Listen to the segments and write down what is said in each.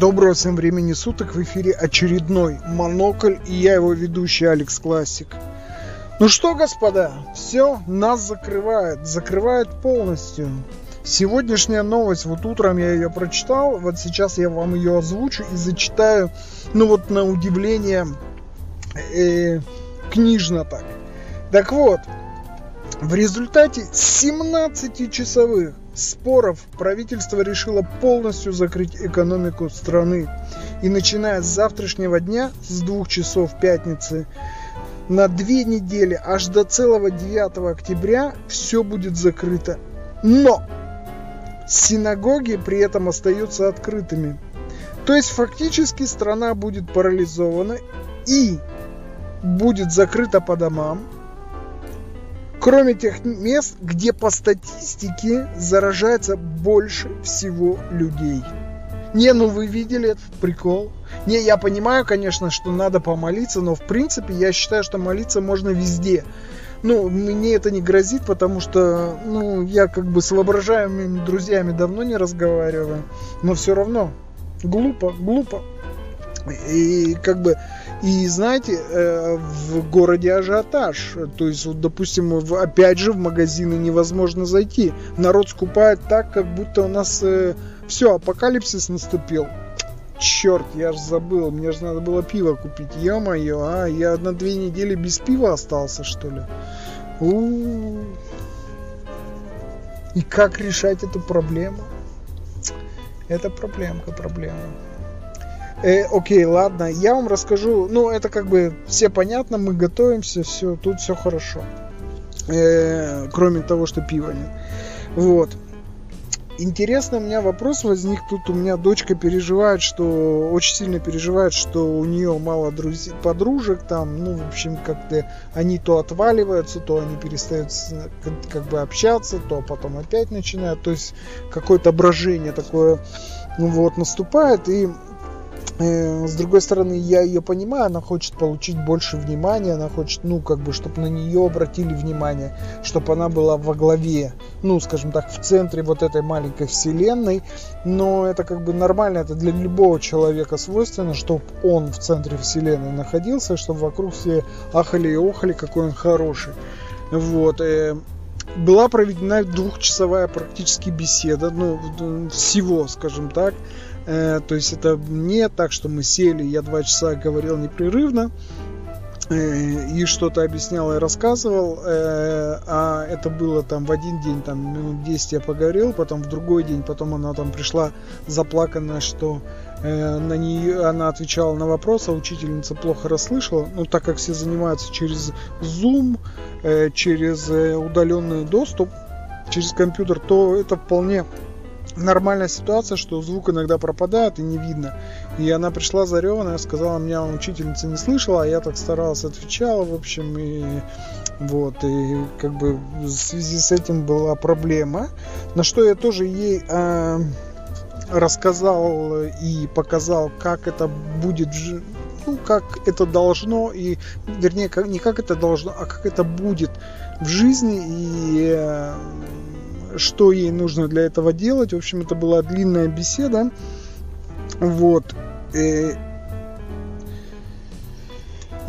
Доброго всем времени суток, в эфире очередной Монокль и я его ведущий Алекс Классик. Ну что, господа, все, нас закрывает, закрывает полностью. Сегодняшняя новость, вот утром я ее прочитал, вот сейчас я вам ее озвучу и зачитаю, ну вот на удивление, э, книжно так. Так вот, в результате 17-часовых споров правительство решило полностью закрыть экономику страны. И начиная с завтрашнего дня, с двух часов пятницы, на две недели, аж до целого 9 октября, все будет закрыто. Но синагоги при этом остаются открытыми. То есть фактически страна будет парализована и будет закрыта по домам, кроме тех мест, где по статистике заражается больше всего людей. Не, ну вы видели этот прикол? Не, я понимаю, конечно, что надо помолиться, но в принципе я считаю, что молиться можно везде. Ну, мне это не грозит, потому что, ну, я как бы с воображаемыми друзьями давно не разговариваю. Но все равно, глупо, глупо. И как бы и знаете, э, в городе ажиотаж. То есть, вот, допустим, опять же в магазины невозможно зайти. Народ скупает так, как будто у нас э, все, апокалипсис наступил. Черт, я ж забыл, мне же надо было пиво купить. Ё-моё, а, я на две недели без пива остался, что ли? У-у-у. И как решать эту проблему? Это проблемка, проблема. Э, окей, ладно, я вам расскажу. Ну, это как бы все понятно, мы готовимся, все, тут все хорошо. Э, кроме того, что пива нет. Вот. Интересно, у меня вопрос возник. Тут у меня дочка переживает, что очень сильно переживает, что у нее мало друзей, подружек там. Ну, в общем, как-то они то отваливаются, то они перестают как бы общаться, то потом опять начинают. То есть какое-то брожение такое вот наступает. И с другой стороны, я ее понимаю, она хочет получить больше внимания, она хочет, ну, как бы, чтобы на нее обратили внимание, чтобы она была во главе, ну, скажем так, в центре вот этой маленькой вселенной. Но это как бы нормально, это для любого человека свойственно, чтобы он в центре вселенной находился, чтобы вокруг все ахали и охали, какой он хороший. Вот. Э, была проведена двухчасовая практически беседа, ну, всего, скажем так, Э, то есть это не так, что мы сели, я два часа говорил непрерывно э, и что-то объяснял и рассказывал, э, а это было там в один день, там минут 10 я поговорил, потом в другой день, потом она там пришла заплаканная, что на нее она отвечала на вопрос, а учительница плохо расслышала, ну так как все занимаются через Zoom, через удаленный доступ, через компьютер, то это вполне нормальная ситуация, что звук иногда пропадает и не видно. И она пришла зареванная, сказала, меня учительница не слышала, а я так старалась, отвечала, в общем, и вот, и как бы в связи с этим была проблема, на что я тоже ей э, рассказал и показал, как это будет, ну, как это должно, и, вернее, как, не как это должно, а как это будет в жизни, и э, что ей нужно для этого делать. В общем, это была длинная беседа. Вот. Э,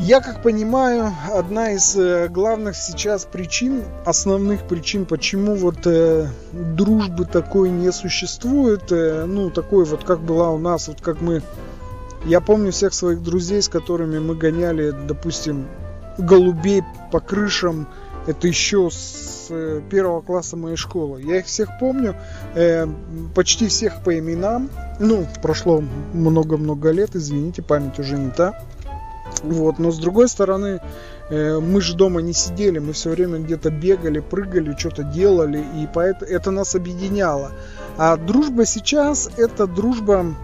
я как понимаю, одна из э, главных сейчас причин, основных причин, почему вот э, дружбы такой не существует, э, ну такой вот как была у нас, вот как мы, я помню всех своих друзей, с которыми мы гоняли, допустим, голубей по крышам, это еще с э, первого класса моей школы. Я их всех помню, э, почти всех по именам. Ну, прошло много-много лет, извините, память уже не та. Вот, но с другой стороны, э, мы же дома не сидели, мы все время где-то бегали, прыгали, что-то делали, и поэтому это нас объединяло. А дружба сейчас это дружба,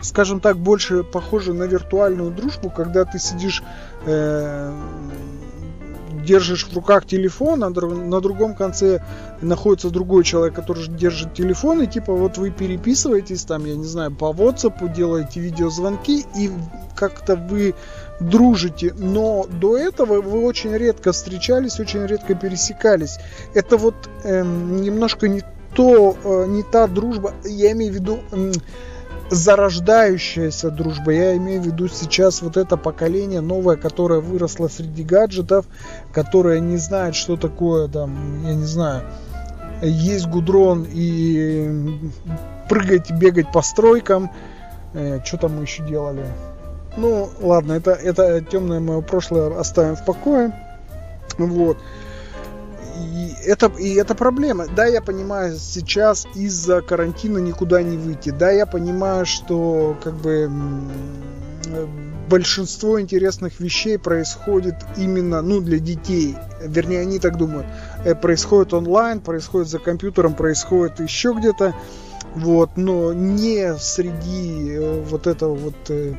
скажем так, больше похожа на виртуальную дружбу, когда ты сидишь э, держишь в руках телефон, а на другом конце находится другой человек, который держит телефон, и типа вот вы переписываетесь там, я не знаю, по WhatsApp, делаете видеозвонки, и как-то вы дружите, но до этого вы очень редко встречались, очень редко пересекались. Это вот эм, немножко не то, э, не та дружба, я имею в виду, зарождающаяся дружба. Я имею в виду сейчас вот это поколение новое, которое выросло среди гаджетов, которое не знает, что такое там, я не знаю, есть гудрон и прыгать, бегать по стройкам. Э, что там мы еще делали? Ну, ладно, это, это темное мое прошлое оставим в покое. Вот. Это, и это проблема. Да, я понимаю, сейчас из-за карантина никуда не выйти. Да, я понимаю, что как бы большинство интересных вещей происходит именно, ну, для детей. Вернее, они так думают. Э, происходит онлайн, происходит за компьютером, происходит еще где-то. Вот, но не среди э, вот этого вот э,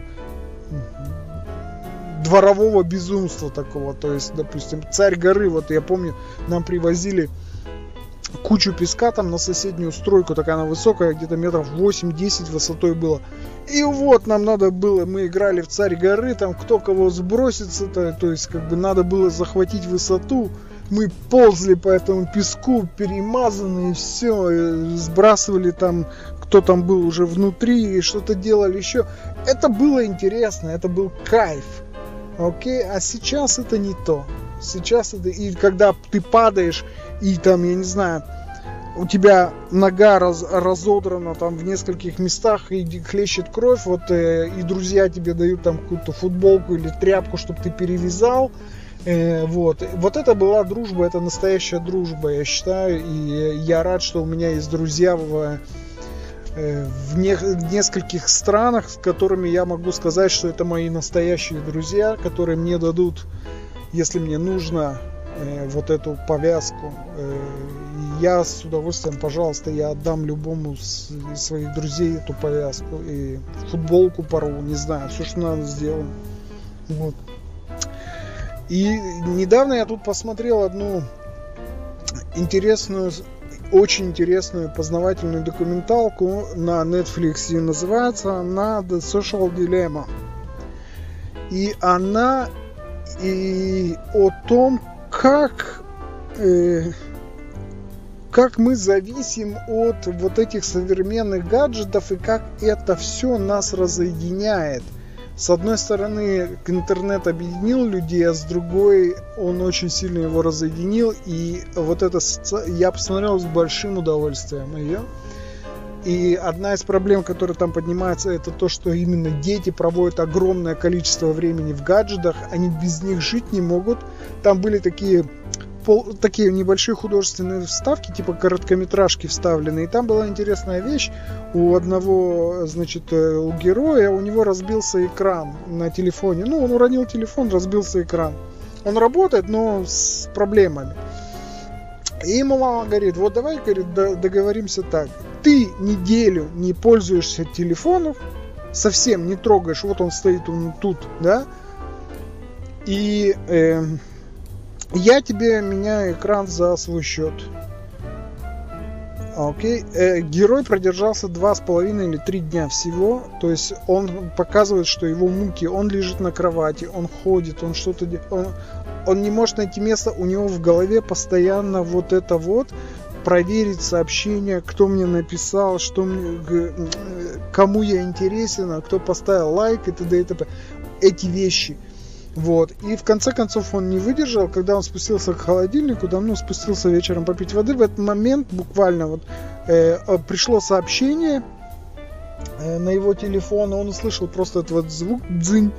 дворового безумства такого. То есть, допустим, царь горы, вот я помню, нам привозили кучу песка там на соседнюю стройку, такая она высокая, где-то метров 8-10 высотой было. И вот нам надо было, мы играли в царь горы, там кто кого сбросится, то, то есть как бы надо было захватить высоту. Мы ползли по этому песку, перемазанные, все, сбрасывали там, кто там был уже внутри, что-то делали еще. Это было интересно, это был кайф. Окей, а сейчас это не то. Сейчас это, и когда ты падаешь, и там, я не знаю, у тебя нога раз, разодрана там в нескольких местах и хлещет кровь, вот э, и друзья тебе дают там какую-то футболку или тряпку, чтобы ты перевязал, э, вот. Вот это была дружба, это настоящая дружба, я считаю, и я рад, что у меня есть друзья в в, не, в нескольких странах, с которыми я могу сказать, что это мои настоящие друзья, которые мне дадут, если мне нужно, э, вот эту повязку. Э, я с удовольствием, пожалуйста, я отдам любому из своих друзей эту повязку и футболку порву, не знаю, все, что надо сделаем. Вот. И недавно я тут посмотрел одну интересную очень интересную познавательную документалку на Netflix. И называется она The Social Dilemma. И она и о том, как, э, как мы зависим от вот этих современных гаджетов и как это все нас разъединяет – с одной стороны, интернет объединил людей, а с другой он очень сильно его разъединил. И вот это я посмотрел с большим удовольствием ее. И одна из проблем, которая там поднимается, это то, что именно дети проводят огромное количество времени в гаджетах, они без них жить не могут. Там были такие пол, такие небольшие художественные вставки, типа короткометражки вставлены. И там была интересная вещь. У одного, значит, э, у героя, у него разбился экран на телефоне. Ну, он уронил телефон, разбился экран. Он работает, но с проблемами. И ему мама говорит, вот давай, говорит, договоримся так. Ты неделю не пользуешься телефоном, совсем не трогаешь, вот он стоит он тут, да, и э, я тебе меняю экран за свой счет. Окей. Э, герой продержался два с половиной или три дня всего. То есть он показывает, что его муки. Он лежит на кровати, он ходит, он что-то он, он не может найти место. У него в голове постоянно вот это вот проверить сообщения, кто мне написал, что мне, кому я интересен, а кто поставил лайк и т.д. и т.п. Эти вещи – вот. И в конце концов он не выдержал, когда он спустился к холодильнику, давно спустился вечером попить воды. В этот момент буквально вот э, пришло сообщение э, на его телефон, он услышал просто этот вот звук дзынь.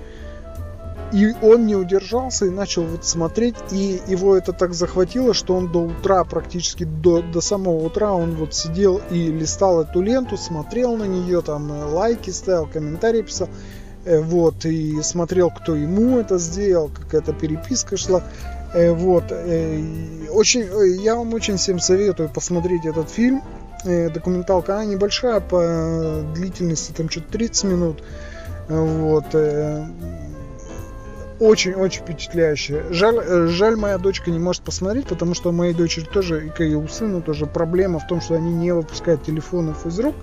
И он не удержался и начал вот смотреть, и его это так захватило, что он до утра, практически до, до самого утра, он вот сидел и листал эту ленту, смотрел на нее, там э, лайки ставил, комментарии писал. Э, вот, и смотрел, кто ему это сделал, какая-то переписка шла. Э, вот, э, очень, я вам очень всем советую посмотреть этот фильм. Документалка, она небольшая по длительности, там что-то 30 минут. Вот, очень-очень впечатляющая. Жаль, жаль, моя дочка не может посмотреть, потому что у моей дочери тоже, и у сына тоже проблема в том, что они не выпускают телефонов из рук.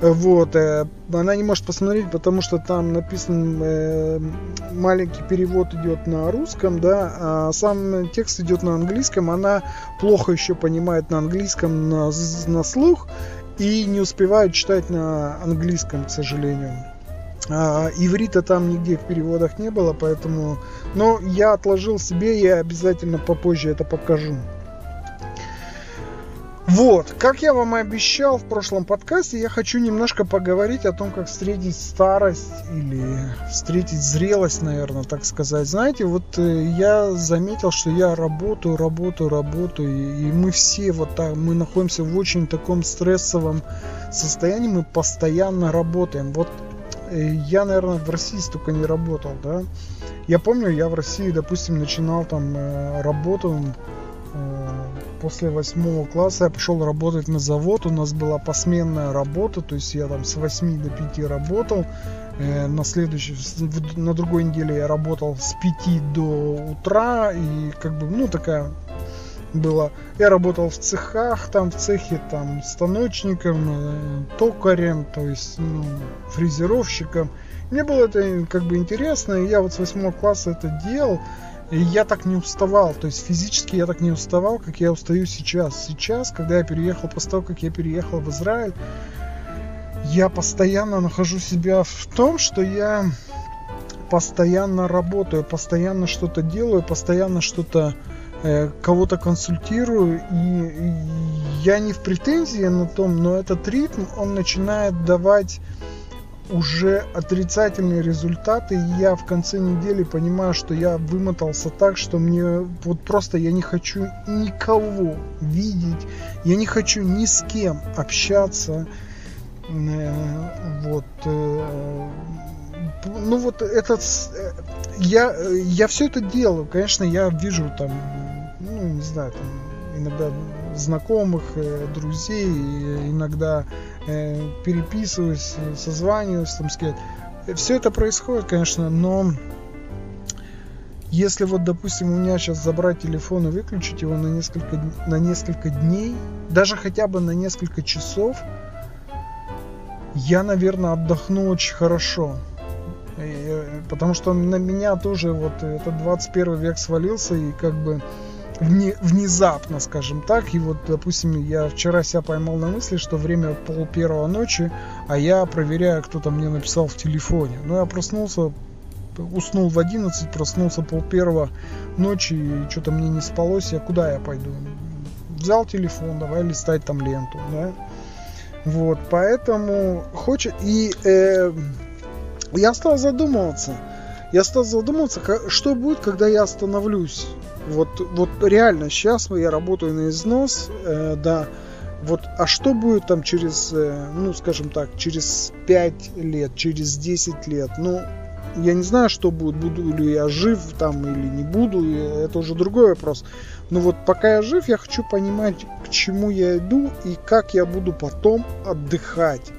Вот, э, она не может посмотреть, потому что там написан э, маленький перевод идет на русском, да, а сам текст идет на английском. Она плохо еще понимает на английском на, на слух. и не успеваю читать на английском, к сожалению. А, иврита там нигде в переводах не было, поэтому... Но я отложил себе, я обязательно попозже это покажу. Вот, как я вам и обещал в прошлом подкасте, я хочу немножко поговорить о том, как встретить старость или встретить зрелость, наверное, так сказать. Знаете, вот э, я заметил, что я работаю, работаю, работаю, и мы все вот так, мы находимся в очень таком стрессовом состоянии, мы постоянно работаем. Вот э, я, наверное, в России столько не работал, да. Я помню, я в России, допустим, начинал там э, работу после восьмого класса я пошел работать на завод. У нас была посменная работа, то есть я там с 8 до 5 работал. Э, на следующий, на другой неделе я работал с 5 до утра. И как бы, ну, такая была. Я работал в цехах, там в цехе там станочником, э, токарем, то есть ну, фрезеровщиком. Мне было это как бы интересно, и я вот с восьмого класса это делал. И я так не уставал, то есть физически я так не уставал, как я устаю сейчас. Сейчас, когда я переехал, после того, как я переехал в Израиль, я постоянно нахожу себя в том, что я постоянно работаю, постоянно что-то делаю, постоянно что-то э, кого-то консультирую, и, и я не в претензии на том, но этот ритм, он начинает давать уже отрицательные результаты, и я в конце недели понимаю, что я вымотался так, что мне вот просто я не хочу никого видеть, я не хочу ни с кем общаться, э, вот, э, ну вот этот, э, я, я все это делаю, конечно, я вижу там, ну не знаю, там иногда знакомых, друзей, иногда э, переписываюсь, созваниваюсь, там, сказать. Все это происходит, конечно, но если вот, допустим, у меня сейчас забрать телефон и выключить его на несколько, на несколько дней, даже хотя бы на несколько часов, я, наверное, отдохну очень хорошо. И, э, потому что на меня тоже вот этот 21 век свалился, и как бы внезапно, скажем так. И вот, допустим, я вчера себя поймал на мысли, что время пол первого ночи, а я проверяю, кто там мне написал в телефоне. Ну, я проснулся, уснул в 11, проснулся пол первого ночи, и что-то мне не спалось, я куда я пойду? Взял телефон, давай листать там ленту, да? Вот, поэтому хочет... И э, я стал задумываться. Я стал задумываться, что будет, когда я остановлюсь вот, вот реально сейчас я работаю на износ, э, да. Вот, а что будет там через, э, ну, скажем так, через 5 лет, через 10 лет? Ну, я не знаю, что будет, буду ли я жив там или не буду, это уже другой вопрос. Но вот пока я жив, я хочу понимать, к чему я иду и как я буду потом отдыхать.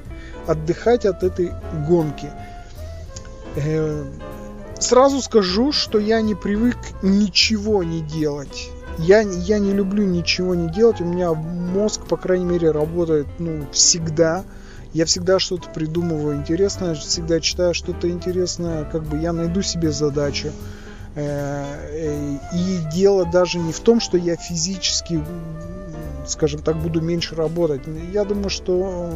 Отдыхать от этой гонки. Сразу скажу, что я не привык ничего не делать. Я, я не люблю ничего не делать. У меня мозг, по крайней мере, работает ну, всегда. Я всегда что-то придумываю интересное, всегда читаю что-то интересное. Как бы я найду себе задачу. Э, э, и дело даже не в том, что я физически скажем так, буду меньше работать. Я думаю, что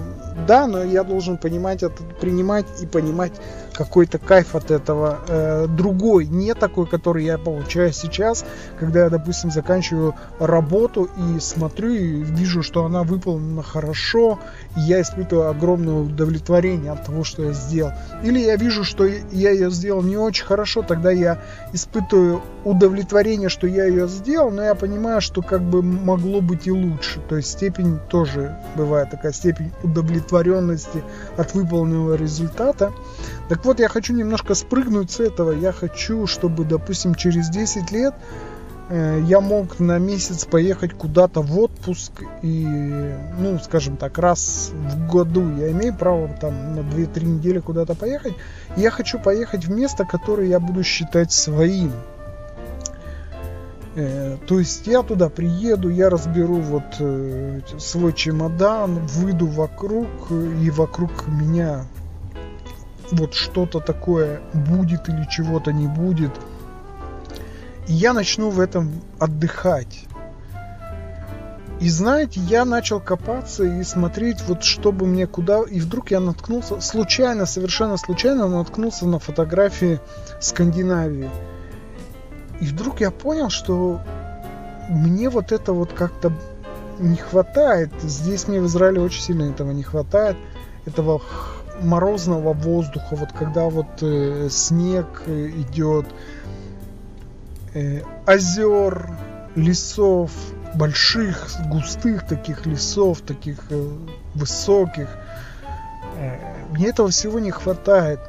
да, но я должен понимать это, принимать и понимать какой-то кайф от этого. Э, другой, не такой, который я получаю сейчас, когда я, допустим, заканчиваю работу и смотрю и вижу, что она выполнена хорошо, и я испытываю огромное удовлетворение от того, что я сделал. Или я вижу, что я ее сделал не очень хорошо, тогда я испытываю удовлетворение, что я ее сделал, но я понимаю, что как бы могло быть и лучше. То есть степень тоже бывает такая степень удовлетворенности от выполненного результата. Так вот, я хочу немножко спрыгнуть с этого. Я хочу, чтобы, допустим, через 10 лет э, я мог на месяц поехать куда-то в отпуск и, ну, скажем так, раз в году я имею право там на 2-3 недели куда-то поехать. Я хочу поехать в место, которое я буду считать своим. Э, то есть я туда приеду, я разберу вот э, свой чемодан, выйду вокруг, и вокруг меня вот что-то такое будет или чего-то не будет. И я начну в этом отдыхать. И знаете, я начал копаться и смотреть, вот чтобы мне куда... И вдруг я наткнулся, случайно, совершенно случайно наткнулся на фотографии Скандинавии. И вдруг я понял, что мне вот это вот как-то не хватает. Здесь мне в Израиле очень сильно этого не хватает. Этого морозного воздуха, вот когда вот э, снег э, идет, э, озер, лесов, больших, густых таких лесов, таких э, высоких. Э, мне этого всего не хватает.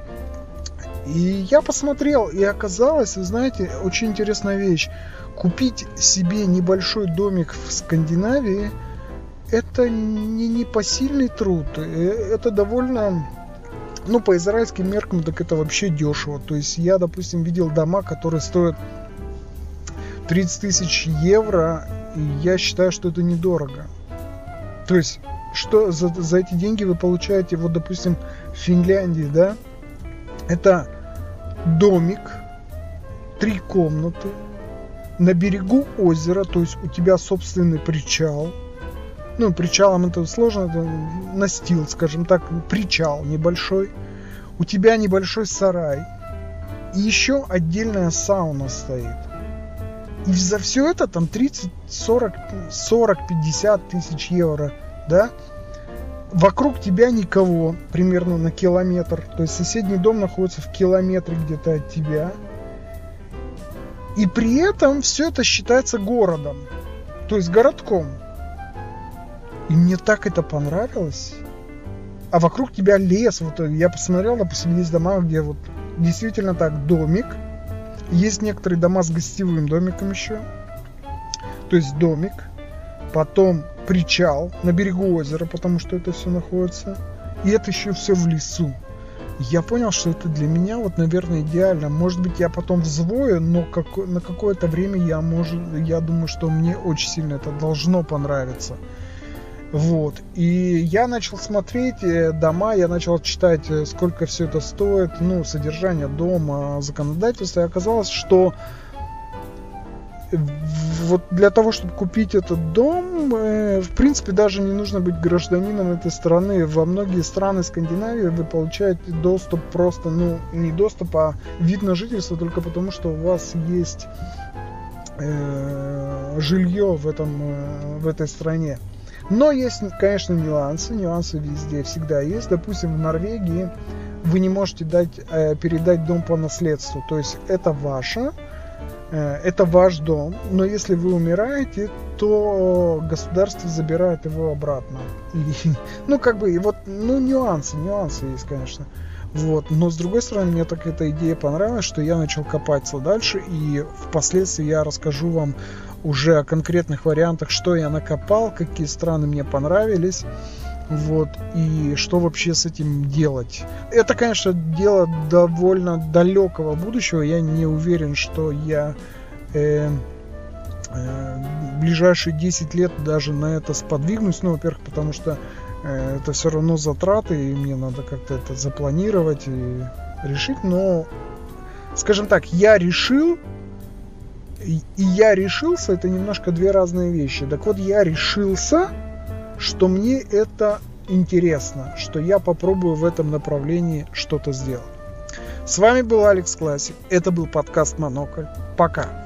И я посмотрел, и оказалось, вы знаете, очень интересная вещь. Купить себе небольшой домик в Скандинавии это не непосильный труд. Э, это довольно ну, по израильским меркам, так это вообще дешево. То есть я, допустим, видел дома, которые стоят 30 тысяч евро, и я считаю, что это недорого. То есть, что за, за эти деньги вы получаете, вот, допустим, в Финляндии, да, это домик, три комнаты, на берегу озера, то есть у тебя собственный причал. Ну, причалом это сложно, это настил, скажем так, причал небольшой. У тебя небольшой сарай. И еще отдельная сауна стоит. И за все это там 30, 40, 40, 50 тысяч евро, да? Вокруг тебя никого, примерно на километр. То есть соседний дом находится в километре где-то от тебя. И при этом все это считается городом. То есть городком. И мне так это понравилось. А вокруг тебя лес. Вот я посмотрел, допустим, есть дома, где вот действительно так домик – есть некоторые дома с гостевым домиком еще. То есть домик, потом причал на берегу озера, потому что это все находится. И это еще все в лесу. Я понял, что это для меня, вот, наверное, идеально. Может быть, я потом взвою, но как, на какое-то время я, может, я думаю, что мне очень сильно это должно понравиться. Вот. И я начал смотреть э, дома, я начал читать, э, сколько все это стоит, ну, содержание дома, законодательство. И оказалось, что вот для того, чтобы купить этот дом, э, в принципе, даже не нужно быть гражданином этой страны. Во многие страны Скандинавии вы получаете доступ просто, ну, не доступ, а вид на жительство только потому, что у вас есть э, жилье в, этом, э, в этой стране. Но есть, конечно, нюансы. Нюансы везде всегда есть. Допустим, в Норвегии вы не можете дать, э, передать дом по наследству. То есть это ваше, это ваш дом. Но если вы умираете, то государство забирает его обратно. И, ну, как бы, и вот, ну, нюансы, нюансы есть, конечно. Вот. Но с другой стороны, мне так эта идея понравилась, что я начал копаться дальше, и впоследствии я расскажу вам уже о конкретных вариантах, что я накопал, какие страны мне понравились. Вот, и что вообще с этим делать? Это, конечно, дело довольно далекого будущего. Я не уверен, что я э, э, ближайшие 10 лет даже на это сподвигнусь. Ну, во-первых, потому что э, это все равно затраты, и мне надо как-то это запланировать и решить. Но, скажем так, я решил, и я решился, это немножко две разные вещи. Так вот, я решился, что мне это интересно, что я попробую в этом направлении что-то сделать. С вами был Алекс Классик. Это был подкаст Монокль. Пока.